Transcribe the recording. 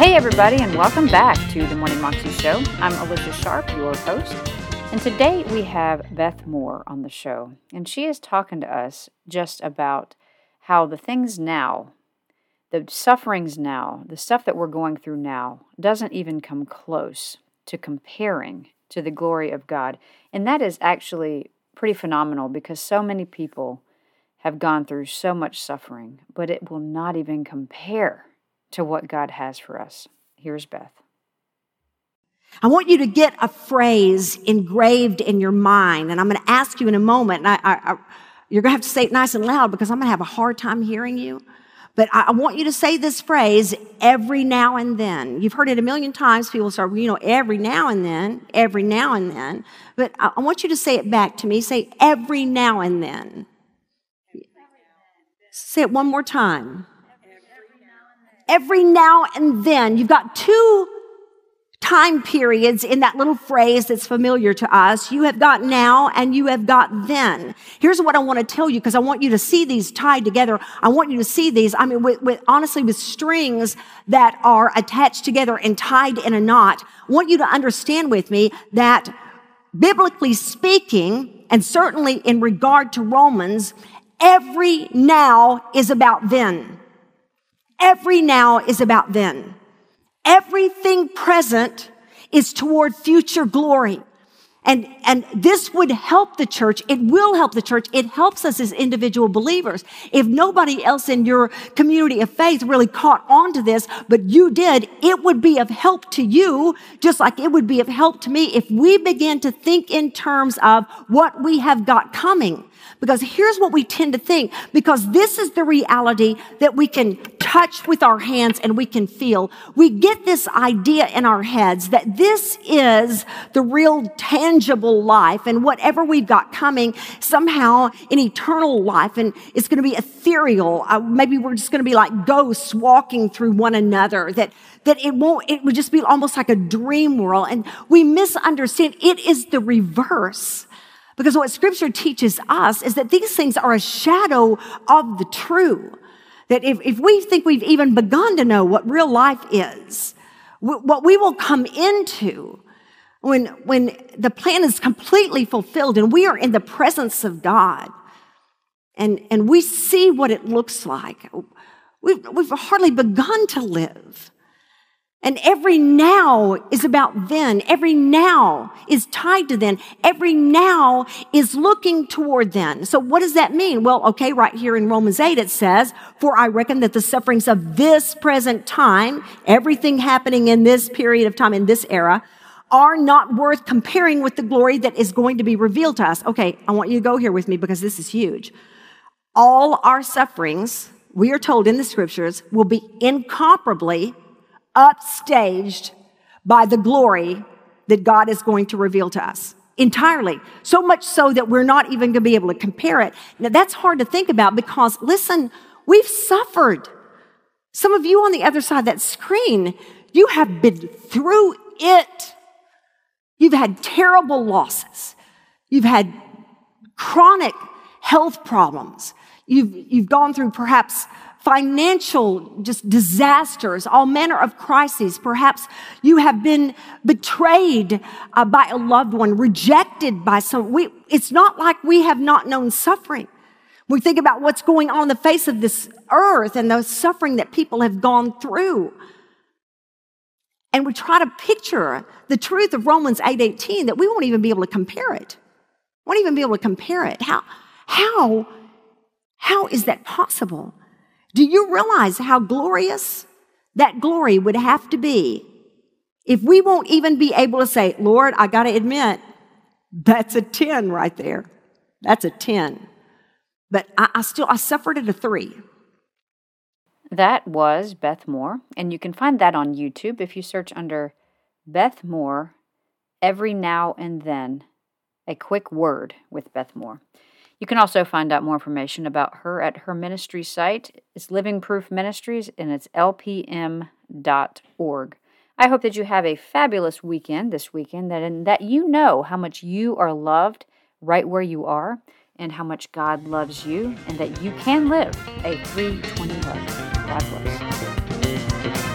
Hey, everybody, and welcome back to the Morning Moxie Show. I'm Alicia Sharp, your host, and today we have Beth Moore on the show, and she is talking to us just about how the things now, the sufferings now, the stuff that we're going through now, doesn't even come close to comparing to the glory of God. And that is actually pretty phenomenal because so many people have gone through so much suffering, but it will not even compare to what God has for us. Here's Beth. I want you to get a phrase engraved in your mind, and I'm going to ask you in a moment. I, I, I, you're going to have to say it nice and loud because I'm going to have a hard time hearing you. But I, want you to say this phrase every now and then. You've heard it a million times. People say, you know, every now and then, every now and then. But I want you to say it back to me. Say every now and then. Say it one more time every now and then. You've got two time periods in that little phrase that's familiar to us. You have got now and you have got then. Here's what I want to tell you because I want you to see these tied together. I want you to see these, I mean, with, with, honestly, with strings that are attached together and tied in a knot. I want you to understand with me that biblically speaking, and certainly in regard to Romans, every now is about then. Every now is about then. Everything present is toward future glory. And, and this would help the church. It will help the church. It helps us as individual believers. If nobody else in your community of faith really caught on to this, but you did, it would be of help to you, just like it would be of help to me if we begin to think in terms of what we have got coming. Because here's what we tend to think, because this is the reality that we can touch with our hands and we can feel. We get this idea in our heads that this is the real tangible life and whatever we've got coming somehow an eternal life and it's going to be ethereal. Uh, maybe we're just going to be like ghosts walking through one another that that it won't, it would just be almost like a dream world. And we misunderstand it is the reverse. Because what scripture teaches us is that these things are a shadow of the true. That if, if we think we've even begun to know what real life is, what we will come into when, when the plan is completely fulfilled and we are in the presence of God and, and we see what it looks like, we've, we've hardly begun to live. And every now is about then. Every now is tied to then. Every now is looking toward then. So what does that mean? Well, okay, right here in Romans 8 it says, For I reckon that the sufferings of this present time, everything happening in this period of time, in this era, are not worth comparing with the glory that is going to be revealed to us. Okay, I want you to go here with me because this is huge. All our sufferings, we are told in the scriptures, will be incomparably upstaged by the glory that God is going to reveal to us entirely. So much so that we're not even going to be able to compare it. Now that's hard to think about because listen, we've suffered. Some of you on the other side of that screen, you have been through it. You've had terrible losses. You've had chronic health problems. You've, you've gone through perhaps financial just disasters, all manner of crises. Perhaps you have been betrayed uh, by a loved one, rejected by some. We, it's not like we have not known suffering. We think about what's going on on the face of this earth and the suffering that people have gone through. And we try to picture the truth of Romans 8:18 that we won't even be able to compare it. Won't even be able to compare it. How, how, how is that possible? Do you realize how glorious that glory would have to be if we won't even be able to say, Lord, I got to admit, that's a 10 right there. That's a 10. But I, I, still, I suffered at a three. That was Beth Moore, and you can find that on YouTube if you search under Beth Moore, every now and then, a quick word with Beth Moore. You can also find out more information about her at her ministry site. It's Living Proof Ministries and it's lpm.org. I hope that you have a fabulous weekend this weekend that, and that you know how much you are loved right where you are and how much God loves you and that you can live a 320 life. God bless.